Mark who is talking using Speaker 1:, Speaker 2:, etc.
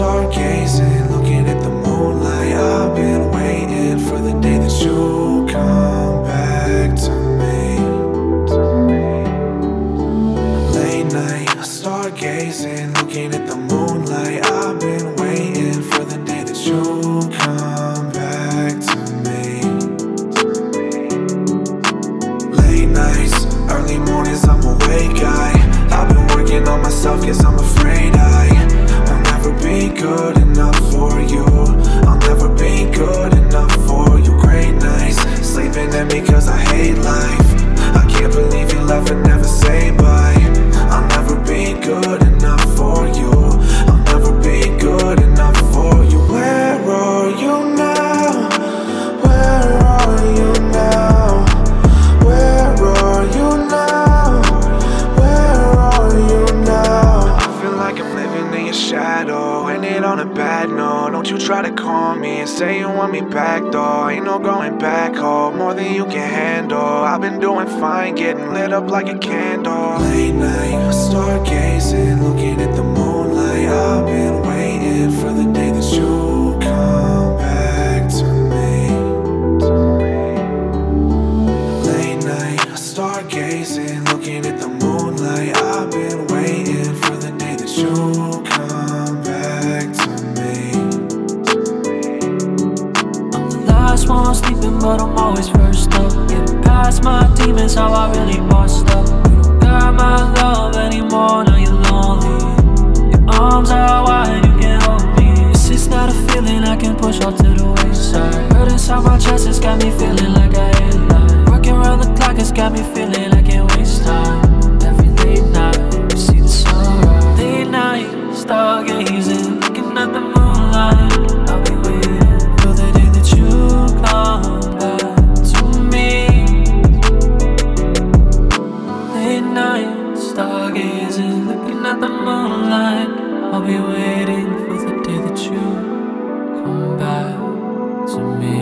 Speaker 1: stargazing, looking at the moonlight. I've been waiting for the day that you'll come back to me. Late night, stargazing, looking at the moonlight. I've been waiting for the day that you good enough for you. I'll never be good enough for you. Great nights, sleeping at me cause I hate life. On a bad note. Don't you try to call me and say you want me back, though. Ain't no going back home, more than you can handle. I've been doing fine, getting lit up like a candle. Late night, I stargazing, looking at the moonlight. I've been waiting for the day that you come back to me. Late night, I stargazing, looking at the moonlight.
Speaker 2: But I'm always first up. Getting past my demons, how I really bossed up. You got my love be waiting for the day that you come back to me.